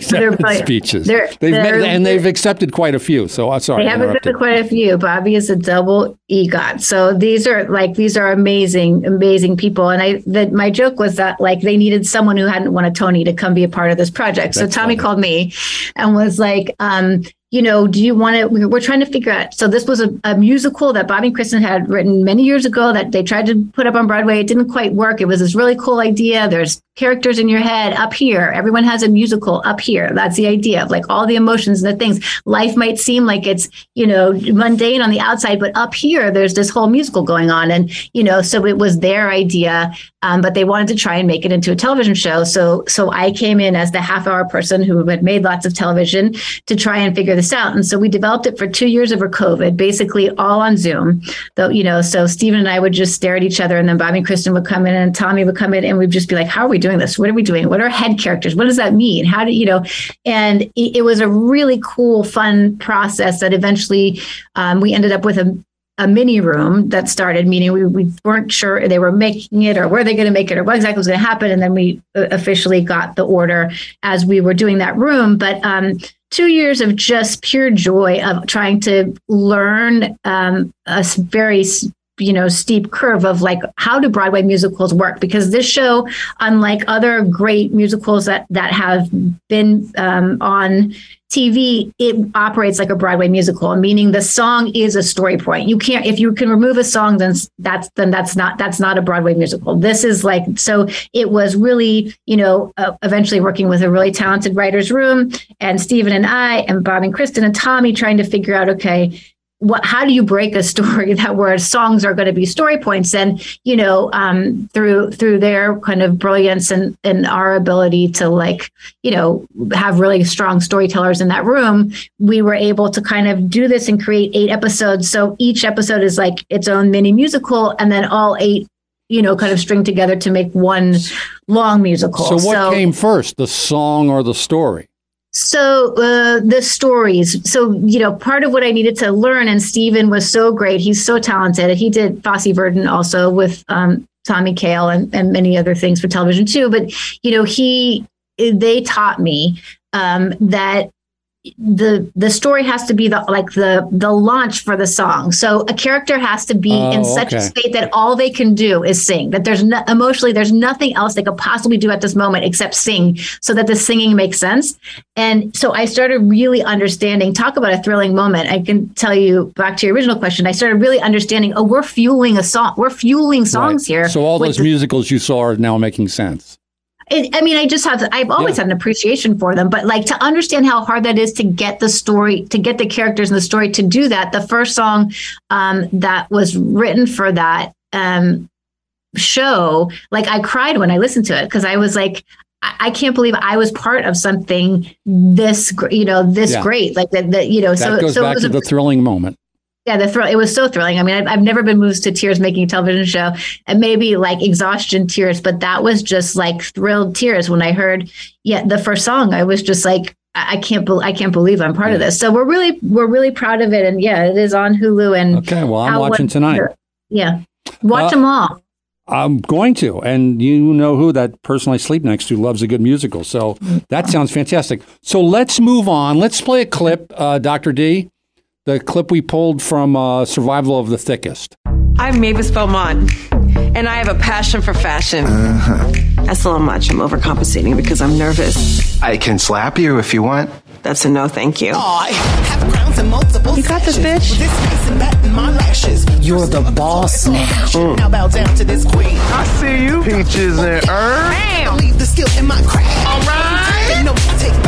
their They're speeches. They're- they've they're- met, and they've accepted quite a few. So I'm sorry. They have accepted quite a few. Bobby is a double EGOT. So these are like these are amazing, amazing people. And I that my joke was that like they needed someone who hadn't won a Tony to come be a part of this project. So Tommy funny. called me and was like, um, you know, do you want to? We're trying to figure out. So this was a, a musical that Bobby and Kristen had written many years ago that they tried to put up on Broadway. It didn't quite work. It was this really cool idea. There's characters in your head up here. Everyone has a musical up here. That's the idea of like all the emotions and the things. Life might seem like it's, you know, mundane on the outside, but up here, there's this whole musical going on. And, you know, so it was their idea, um, but they wanted to try and make it into a television show. So, so I came in as the half hour person who had made lots of television to try and figure this out. And so we developed it for two years over COVID, basically all on Zoom. Though, you know, so Stephen and I would just stare at each other and then Bobby and Kristen would come in and Tommy would come in and we'd just be like, how are we doing this? What are we doing? What are head characters? What does that mean? How do you know? And it, it was a really cool, fun process that eventually um, we ended up with a a mini room that started, meaning we, we weren't sure they were making it or where they going to make it or what exactly was going to happen. And then we uh, officially got the order as we were doing that room. But um, two years of just pure joy of trying to learn um, a very you know steep curve of like how do broadway musicals work because this show unlike other great musicals that that have been um, on tv it operates like a broadway musical meaning the song is a story point. You can't if you can remove a song then that's then that's not that's not a broadway musical. This is like so it was really you know uh, eventually working with a really talented writers room and stephen and i and bob and kristen and tommy trying to figure out okay what how do you break a story that where songs are going to be story points? And you know um, through through their kind of brilliance and and our ability to like you know have really strong storytellers in that room we were able to kind of do this and create eight episodes. So each episode is like its own mini musical and then all eight you know kind of string together to make one long musical. So what came first, the song or the story? So uh, the stories. So you know, part of what I needed to learn, and Steven was so great. He's so talented. He did Fosse Verdon also with um, Tommy Kail and, and many other things for television too. But you know, he they taught me um, that the the story has to be the like the the launch for the song. So a character has to be Oh, in such a state that all they can do is sing. That there's no, emotionally there's nothing else they could possibly do at this moment except sing, so that the singing makes sense. And so I started really understanding. Talk about a thrilling moment. I can tell you back to your original question. I started really understanding. Oh, we're fueling a song. We're fueling songs Right. here. So all those the- musicals you saw are now making sense. I I mean, I just have, I've always Yeah. had an appreciation for them, but like to understand how hard that is to get the story, to get the characters in the story to do that. The first song um, that was written for that um, show, like I cried when I listened to it because I was like, I I can't believe I was part of something this, you know, this Yeah. great. Like that, that you know, That so goes so it back was to a- the thrilling moment. Yeah, the thrill. It was so thrilling. I mean, I've, I've never been moved to tears making a television show, and maybe like exhaustion tears, but that was just like thrilled tears when I heard yeah the first song. I was just like, I, I can't, be- I can't believe I'm part of this. So we're really, we're really proud of it, and yeah, it is on Hulu. And Okay, well, I'm watching tonight. Yeah, watch Uh, them all. I'm going to, and you know who that person I sleep next to loves a good musical. So that sounds fantastic. So let's move on. Let's play a clip, uh, Dr. D, the clip we pulled from uh, Survival of the Thickest. I'm Mavis Beaumont, and I have a passion for fashion. That's a little much. I'm overcompensating because I'm nervous. I can slap you if you want. That's a no, thank you. I have crowns and multiple You got this, sashes. bitch. This face and that in my lashes. You're the boss now. Now bow down to this queen. I see you. Peaches and Earth. I leave the skill in my craft. All right.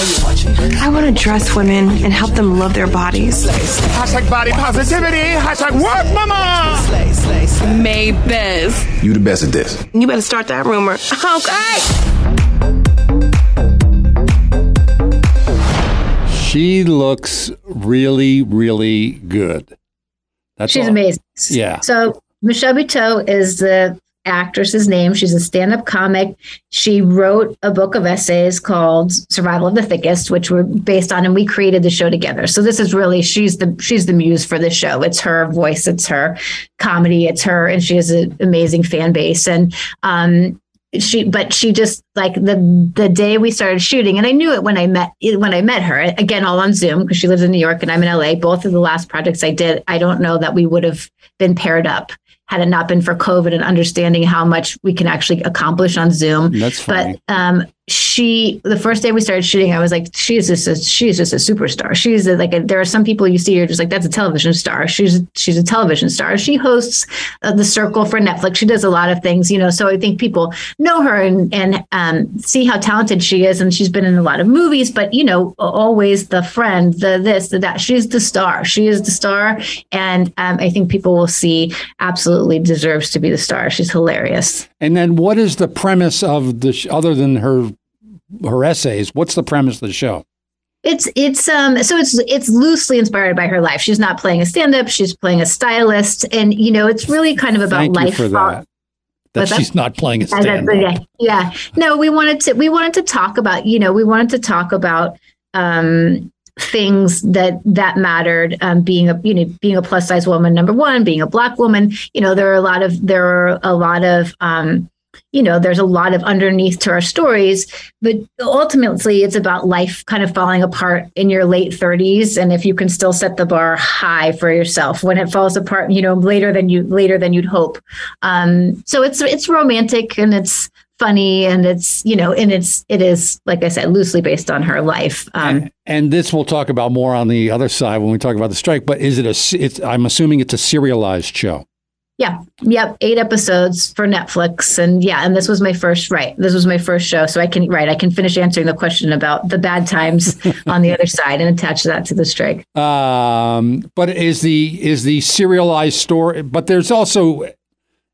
I want to dress women and help them love their bodies. Hashtag body positivity. Hashtag work mama. Slay, slay, slay. You the best at this. You better start that rumor. Okay. She looks really, really good. That's She's all. amazing. Yeah. So Michelle Buteau is the actress's name. She's a stand-up comic. She wrote a book of essays called Survival of the Thickest, which were based on, and we created the show together. So this is really she's the she's the muse for the show. It's her voice, it's her comedy, it's her, and she has an amazing fan base. And um she but she just like the the day we started shooting and i knew it when i met when i met her again all on zoom because she lives in new york and i'm in la both of the last projects i did i don't know that we would have been paired up had it not been for covid and understanding how much we can actually accomplish on zoom That's funny. but um she the first day we started shooting i was like she's just a, she's just a superstar. She's a, like a, there are some people you see you're just like that's a television star. She's she's a television star. She hosts uh, the circle for netflix. She does a lot of things you know so i think people know her and and um, see how talented she is. And she's been in a lot of movies but you know always the friend the this the that. She's the star. She is the star. And um, i think people will see absolutely deserves to be the star. She's hilarious. And then what is the premise of the, other than her her essays, what's the premise of the show? It's it's um so it's it's loosely inspired by her life. She's not playing a stand-up, she's playing a stylist. And you know, it's really kind of about Thank life. for that. That she's not playing a stand yeah, yeah. No, we wanted to we wanted to talk about, you know, we wanted to talk about um things that that mattered um, being a you know being a plus size woman number one being a black woman you know there are a lot of there are a lot of um you know there's a lot of underneath to our stories but ultimately it's about life kind of falling apart in your late 30s and if you can still set the bar high for yourself when it falls apart you know later than you later than you'd hope um so it's it's romantic and it's funny and it's you know and it's it is like i said loosely based on her life um And, and this we'll talk about more on the other side when we talk about the strike. But is it a? It's, I'm assuming it's a serialized show. Yeah. Yep. Eight episodes for Netflix. And yeah, and this was my first, right. This was my first show. So I can, right. I can finish answering the question about the bad times on the other side and attach that to the strike. Um, but is the is the serialized story? But there's also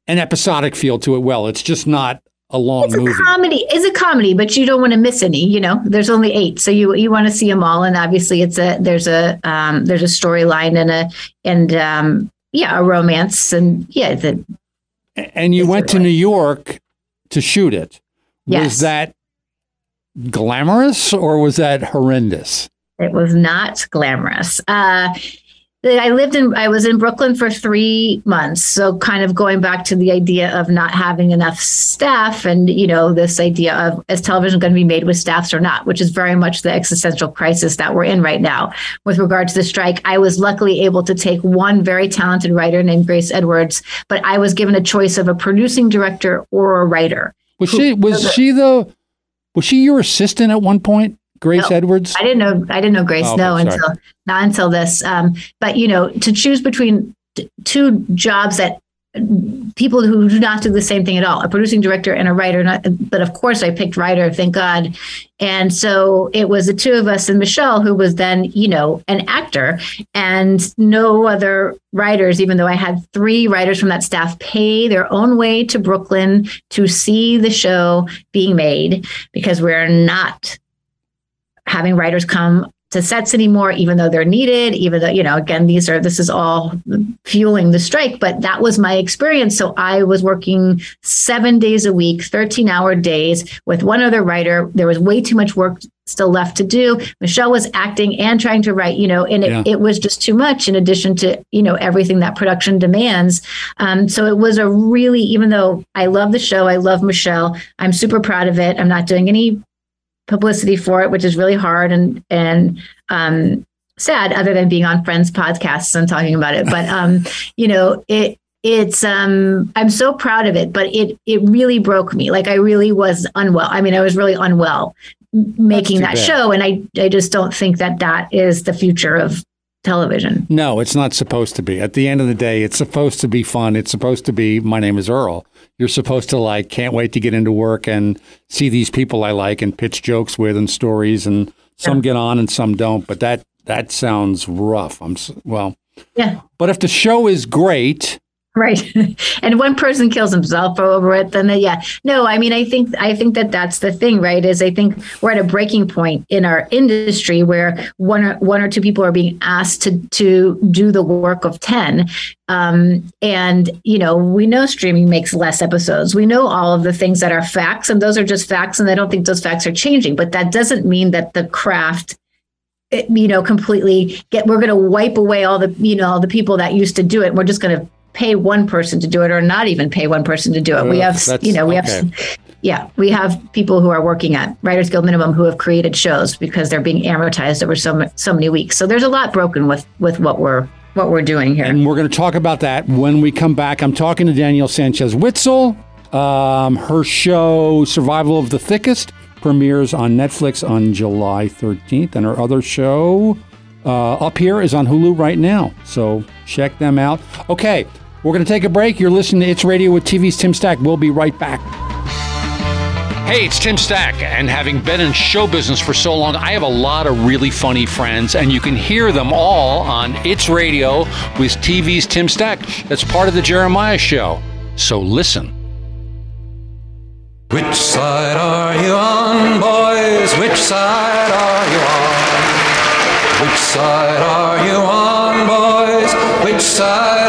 an episodic feel to it. Well, it's just not a long It's movie. a comedy. It's a comedy, but you don't want to miss any. You know, there's only eight, so you you want to see them all. And obviously, it's a there's a um, there's a storyline and a and um, yeah, a romance and yeah, the and you went to New York to shoot it. Yes. Was that glamorous or was that horrendous? It was not glamorous. Uh, I lived in, I was in Brooklyn for three months. So, kind of going back to the idea of not having enough staff and, you know, this idea of is television going to be made with staffs or not, which is very much the existential crisis that we're in right now. With regard to the strike, I was luckily able to take one very talented writer named Grace Edwards, but I was given a choice of a producing director or a writer. Was she was she the was she your assistant at one point, Grace No, Edwards? I didn't know. I didn't know Grace. Oh, no, sorry. until not until this. Um, but you know, to choose between t- two jobs that people who do not do the same thing at all, a producing director and a writer. Not, but of course, I picked writer. Thank God. And so it was the two of us and Michelle, who was then, you know, an actor, and no other writers. Even though I had three writers from that staff pay their own way to Brooklyn to see the show being made because we're not having writers come to sets anymore, even though they're needed, even though, you know, again, these are, this is all fueling the strike, but that was my experience. So I was working seven days a week, 13 hour days with one other writer. There was way too much work still left to do. Michelle was acting and trying to write, you know, and it, Yeah. it was just too much in addition to, you know, everything that production demands. Um, so it was a really, even though I love the show, I love Michelle, I'm super proud of it. I'm not doing any publicity for it, which is really hard and and um, sad. Other than being on Friends podcasts and talking about it, but um, you know it. It's um I'm so proud of it, but it it really broke me. Like I really was unwell. I mean, I was really unwell making that bad. show, and I I just don't think that that is the future of television. No, it's not supposed to be. At the end of the day, it's supposed to be fun. It's supposed to be my name is Earl. You're supposed to like can't wait to get into work and see these people I like and pitch jokes with and stories and some get on and some don't, but that that sounds rough. I'm well, Yeah. but if the show is great, Right. and one person kills himself over it, then they, yeah. No, I mean, I think, I think that that's the thing, right? Is I think we're at a breaking point in our industry where one or one or two people are being asked to, to do the work of 10. Um, and, you know, we know streaming makes less episodes. We know all of the things that are facts and those are just facts. And I don't think those facts are changing, but that doesn't mean that the craft you know, completely get, we're going to wipe away all the, you know, all the people that used to do it. We're just going to pay one person to do it or not even pay one person to do it. we have, you know, we okay. have, yeah, we have people who are working at Writers Guild minimum who have created shows because they're being amortized over so, so many weeks. So there's a lot broken with, with what we're, what we're doing here. and we're going to talk about that when we come back. I'm talking to Danielle Sanchez Witzel. Um, her show Survival of the Thickest premieres on Netflix on July 13th, and her other show uh, up here is on Hulu right now. So check them out. Okay, we're going to take a break. You're listening to It's Radio with TV's Tim Stack. We'll be right back. Hey, it's Tim Stack, and having been in show business for so long, I have a lot of really funny friends, and you can hear them all on It's Radio with TV's Tim Stack. That's part of the Jeremiah Show. So listen. Which side are you on, boys? Which side are you on? Which side are you on, boys? Which side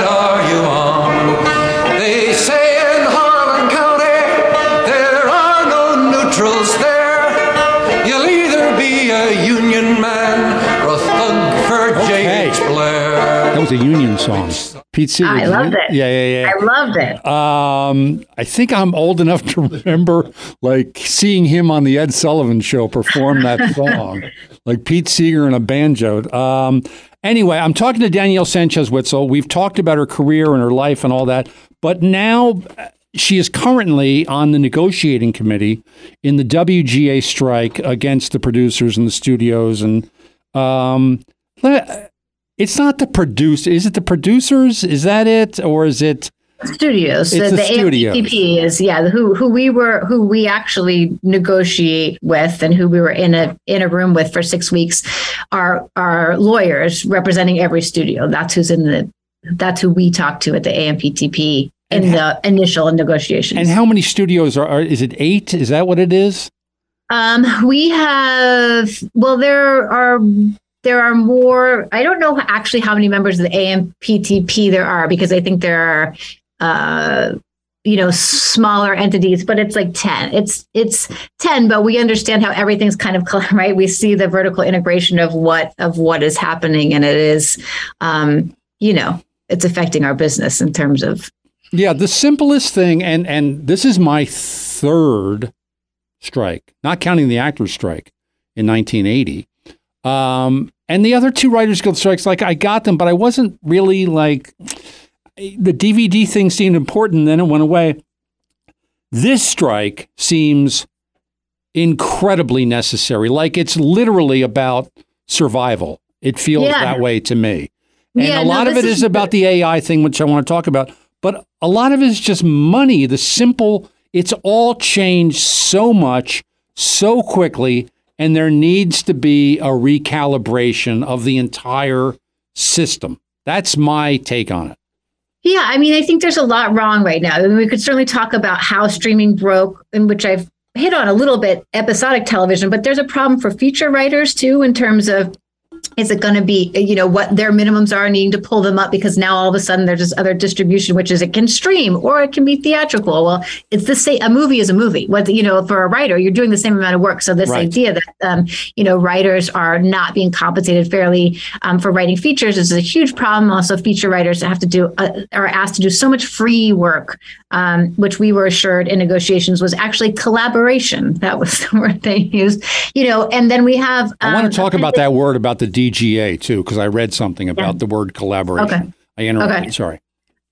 was a Union song. Pete Seeger. I loved it. Yeah, yeah, yeah. I loved it. Um, I think I'm old enough to remember like seeing him on the Ed Sullivan show perform that song, like Pete Seeger and a banjo. Um, anyway, I'm talking to Danielle Sanchez Witzel. We've talked about her career and her life and all that, but now uh, she is currently on the negotiating committee in the WGA strike against the producers and the studios. And um, let- it's not the producer. Is it the producers? Is that it, or is it studios. It's the, the. AMPTP is yeah, who who we were who we actually negotiate with and who we were in a in a room with for six weeks are are lawyers representing every studio. That's who's in the that's who we talk to at the AMPTP in the initial negotiations. And how many studios are, are? Is it eight? Is that what it is? Um, we have well, there are there are more. I don't know actually how many members of the AMPTP there are because I think there are uh you know smaller entities but it's like 10 it's it's 10 but we understand how everything's kind of right we see the vertical integration of what of what is happening and it is um you know it's affecting our business in terms of Yeah, the simplest thing, and and this is my third strike, not counting the actors' strike in 1980. Um, and the other two Writers Guild strikes, like I got them, but I wasn't really like the DVD thing seemed important, then it went away. This strike seems incredibly necessary. Like it's literally about survival. It feels Yeah. that way to me. And Yeah, a no, lot of it is is about the AI thing, which I want to talk about. But a lot of it is just money. The simple, it's all changed so much, so quickly, and there needs to be a recalibration of the entire system. That's my take on it. Yeah, I mean, I think there's a lot wrong right now. I mean, we could certainly talk about how streaming broke, in which I've hit on a little bit episodic television, but there's a problem for feature writers too, in terms of is it going to be, you know, what their minimums are, needing to pull them up because now all of a sudden there's this other distribution, which is it can stream or it can be theatrical. Well, it's the same. A movie is a movie. What you know, for a writer, you're doing the same amount of work. So this Right. idea that um, you know writers are not being compensated fairly um, for writing features is a huge problem. Also, feature writers have to do uh, are asked to do so much free work, um, which we were assured in negotiations was actually collaboration. That was the word they used. You know, and then we have. I um, want to talk about that word about the DGA too, because I read something about Yeah. the word collaboration. Okay. I interrupted. Okay. Sorry.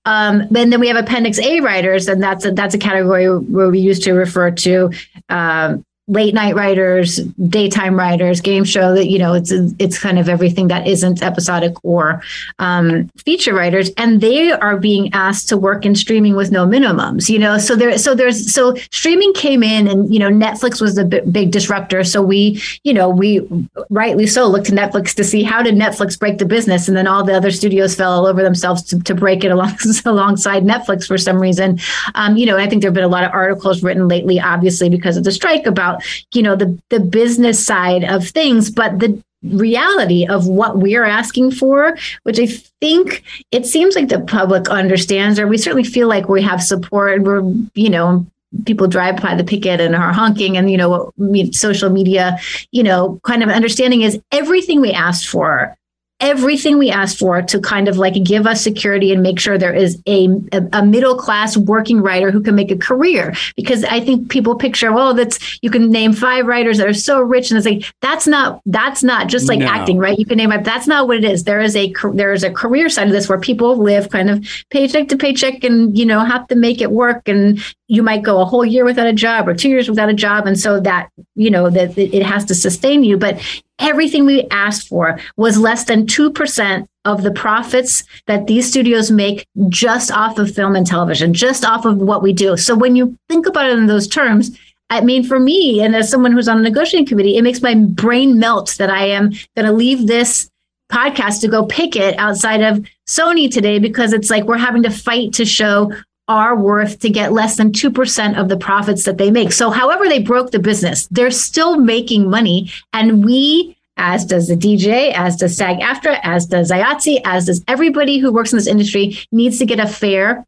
Um, and then we have Appendix A writers, and that's a, that's a category where we used to refer to um, late night writers, daytime writers, game show. That you know, it's it's kind of everything that isn't episodic or um, feature writers, and they are being asked to work in streaming with no minimums. You know, so there so there's so streaming came in, and you know, Netflix was the bi- big disruptor. So we you know we rightly so looked to Netflix to see how did Netflix break the business, and then all the other studios fell all over themselves to, to break it along, alongside Netflix for some reason. Um, you know, I think there have been a lot of articles written lately, obviously because of the strike, about you know the the business side of things, but the reality of what we're asking for, which I think it seems like the public understands, or we certainly feel like we have support. We're, you know, people drive by the picket and are honking and, you know, social media, you know, kind of understanding is everything we asked for everything we asked for to kind of like give us security and make sure there is a, a, a middle class working writer who can make a career because i think people picture well that's you can name five writers that are so rich and it's like that's not that's not just like No. acting right you can name it that's not what it is. There is a there is a career side of this where people live kind of paycheck to paycheck and you know have to make it work and you might go a whole year without a job or two years without a job and so that you know that it it has to sustain you but everything we asked for was less than 2% of the profits that these studios make just off of film and television, just off of what we do. So when you think about it in those terms, I mean, for me, and as someone who's on a negotiating committee, it makes my brain melt that I am going to leave this podcast to go picket outside of Sony today because it's like we're having to fight to show our worth to get less than 2% of the profits that they make. So, however, they broke the business, they're still making money. And we, as does the DGA, as does SAG AFTRA, as does IATSE, as does everybody who works in this industry, needs to get a fair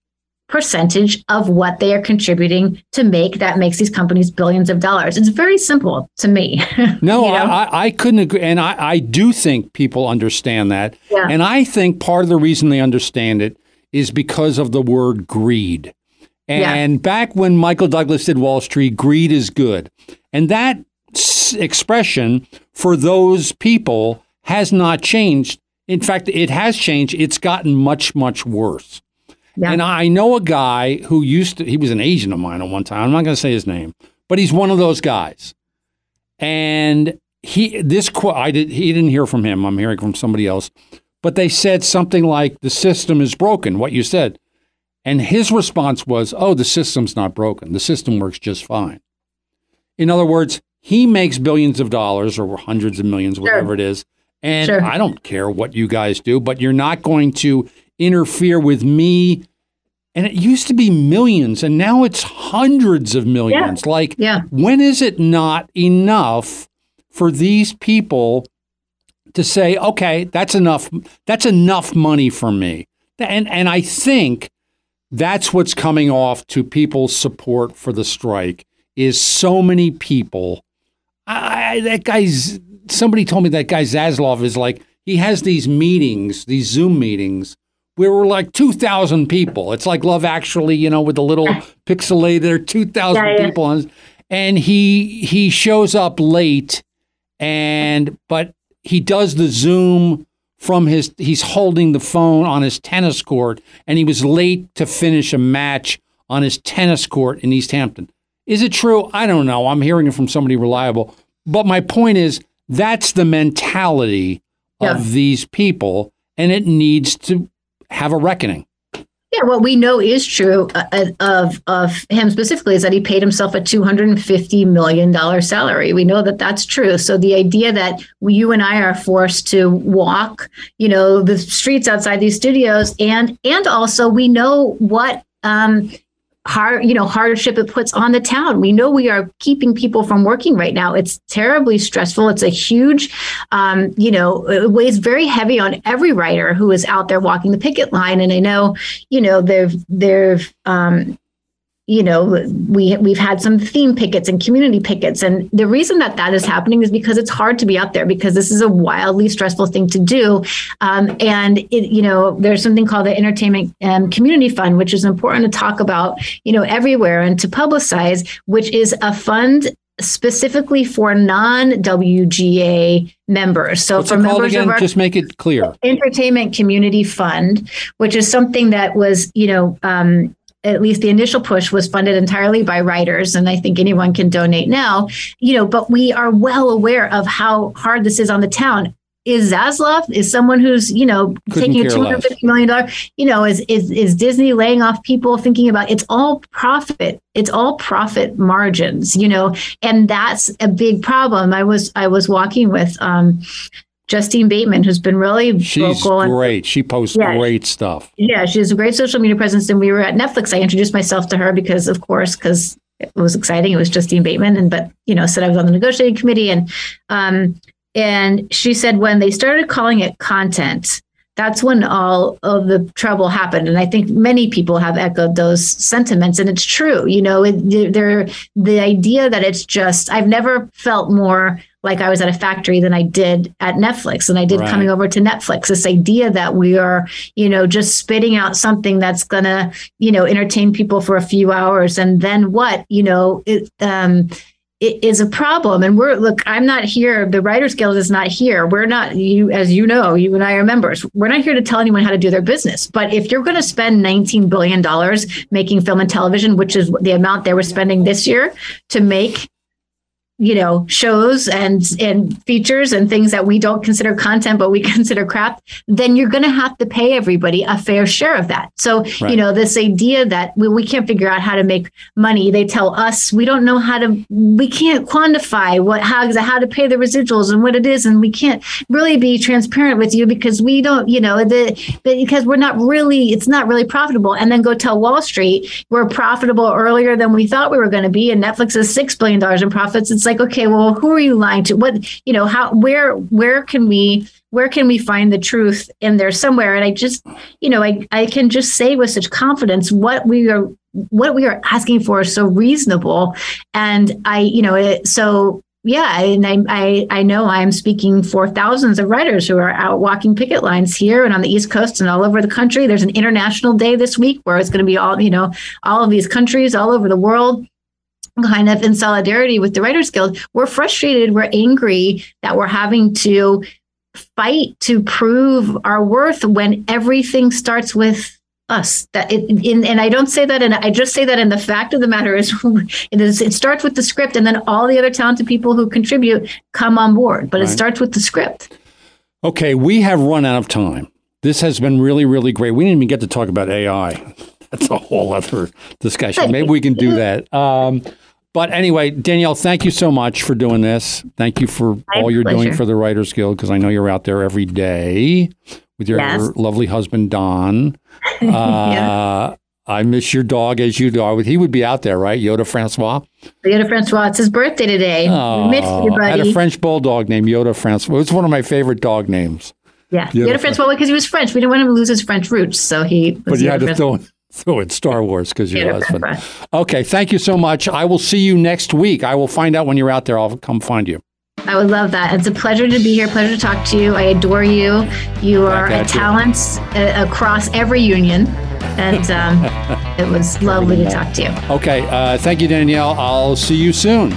percentage of what they are contributing to make that makes these companies billions of dollars. It's very simple to me. No, I, I, I couldn't agree. And I, I do think people understand that. Yeah. And I think part of the reason they understand it is because of the word greed. Yeah. And back when Michael Douglas did Wall Street, greed is good. And that s- expression for those people has not changed. In fact, it has changed. It's gotten much, much worse. And I know a guy who used to, he was an agent of mine at one time. I'm not going to say his name, but he's one of those guys. And he, this quote, I did, he didn't hear from him. I'm hearing from somebody else. But they said something like, the system is broken, what you said. And his response was, "Oh, the system's not broken. The system works just fine." In other words, he makes billions of dollars or hundreds of millions, whatever it is, and Sure. I don't care what you guys do, but you're not going to interfere with me. And it used to be millions, and now it's hundreds of millions. Like, Yeah. when is it not enough for these people to say, okay, that's enough. That's enough money for me. And and I think that's what's coming off to people's support for the strike is so many people. I, that guy's somebody told me that guy Zaslav is like he has these meetings, these Zoom meetings where we're like two thousand people. It's like Love Actually, you know, with the little pixelated two thousand Yeah, yeah. people, on, and he he shows up late, and but he does the Zoom from his he's holding the phone on his tennis court and he was late to finish a match on his tennis court in East Hampton. Is it true? I don't know. I'm hearing it from somebody reliable. But my point is that's the mentality Yeah. of these people and it needs to have a reckoning. Yeah, what we know is true uh, uh, of of him specifically is that he paid himself a two hundred and fifty million dollar salary. We know that that's true. So the idea that you and I are forced to walk, you know, the streets outside these studios, and and also we know what. Um, hard you know hardship it puts on the town. We know we are keeping people from working right now. It's terribly stressful. It's a huge um, you know it weighs very heavy on every writer who is out there walking the picket line. And i know you know they've they've um, you know we we've had some theme pickets and community pickets and the reason that that is happening is because it's hard to be out there because this is a wildly stressful thing to do um, and it you know there's something called the entertainment um, community fund which is important to talk about you know everywhere and to publicize which is a fund specifically for non-WGA members. So What's for members again? of our Just make it clear. entertainment community fund which is something that was you know um, at least the initial push was funded entirely by writers and i think anyone can donate now you know but we are well aware of how hard this is on the town. Is Zaslav is someone who's you know Couldn't taking a two hundred fifty million dollar you know is is is Disney laying off people thinking about it's all profit it's all profit margins you know and that's a big problem. I was I was walking with um, Justine Bateman who's been really She's vocal and great. She posts Yeah. great stuff. yeah, she has a great social media presence. And we were at Netflix. I introduced myself to her because, of course, because it was exciting. It was Justine Bateman, and but you know, said I was on the negotiating committee, and um, and she said when they started calling it content, that's when all of the trouble happened. And I think many people have echoed those sentiments, and it's true. You know, it, they're the idea that it's just. I've never felt more like I was at a factory than I did at Netflix, and I did Right. coming over to Netflix. This idea that we are, you know, just spitting out something that's gonna, you know, entertain people for a few hours, and then what, you know, it. Um, it is a problem and we're look i'm not here the writers guild is not here we're not you as you know you and i are members we're not here to tell anyone how to do their business but if you're going to spend 19 billion dollars making film and television which is the amount they were spending this year to make you know shows and and features and things that we don't consider content but we consider crap then you're going to have to pay everybody a fair share of that. So Right. you know this idea that we, we can't figure out how to make money. They tell us we don't know how to we can't quantify what how how to pay the residuals and what it is and we can't really be transparent with you because we don't you know the, the because we're not really it's not really profitable. And then go tell wall street we're profitable earlier than we thought we were going to be and netflix is six billion dollars in profits. It's like okay well who are you lying to? What you know how where where can we where can we find the truth in there somewhere? And i just you know i i can just say with such confidence what we are what we are asking for is so reasonable. And i you know it, so yeah and I, I i know i'm speaking for thousands of writers who are out walking picket lines here and on the east coast and all over the country. There's an international day this week where it's going to be all you know all of these countries all over the world kind of in solidarity with the writers guild we're frustrated we're angry that we're having to fight to prove our worth when everything starts with us that it in, and i don't say that and i just say that in the fact of the matter is it is it starts with the script and then all the other talented people who contribute come on board but it starts with the script Okay, we have run out of time. This has been really, really great. We didn't even get to talk about AI. that's a whole other discussion. Maybe we can do that. Um, but anyway, Danielle, thank you so much for doing this. Thank you for My all you're doing for the Writers Guild because I know you're out there every day with your Yes. lovely husband Don. Uh, Yeah. I miss your dog as you do. He would be out there, right? Yoda Francois. Yoda Francois, it's his birthday today. we miss you, I had a French bulldog named Yoda Francois. It's one of my favorite dog names. yeah, Yoda Yoda, Francois because he was French. We didn't want him to lose his French roots, so he. Was But you had to throw, throw in Star Wars because you're Yoda husband. Okay, thank you so much. I will see you next week. I will find out when you're out there. I'll come find you. I would love that. It's a pleasure to be here. Pleasure to talk to you. I adore you. You are a talent uh, across every union, and um, it was lovely to talk to you. Okay, uh, thank you, Danielle. I'll see you soon.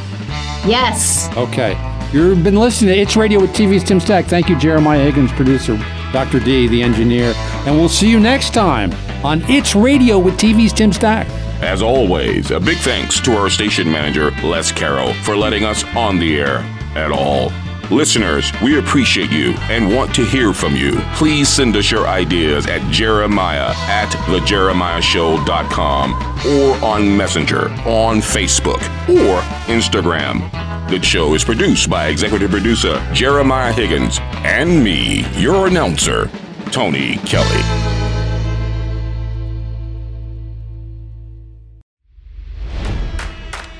Yes. Okay. You've been listening to It's Radio with TV's Tim Stack. Thank you, Jeremiah Higgins, producer, Dr. D, the engineer. And we'll see you next time on It's Radio with TV's Tim Stack. As always, a big thanks to our station manager, Les Carroll, for letting us on the air at all. Listeners, we appreciate you and want to hear from you. Please send us your ideas at jeremiah at thejeremiahshow.com or on Messenger, on Facebook, or Instagram. The show is produced by executive producer Jeremiah Higgins and me, your announcer, Tony Kelly.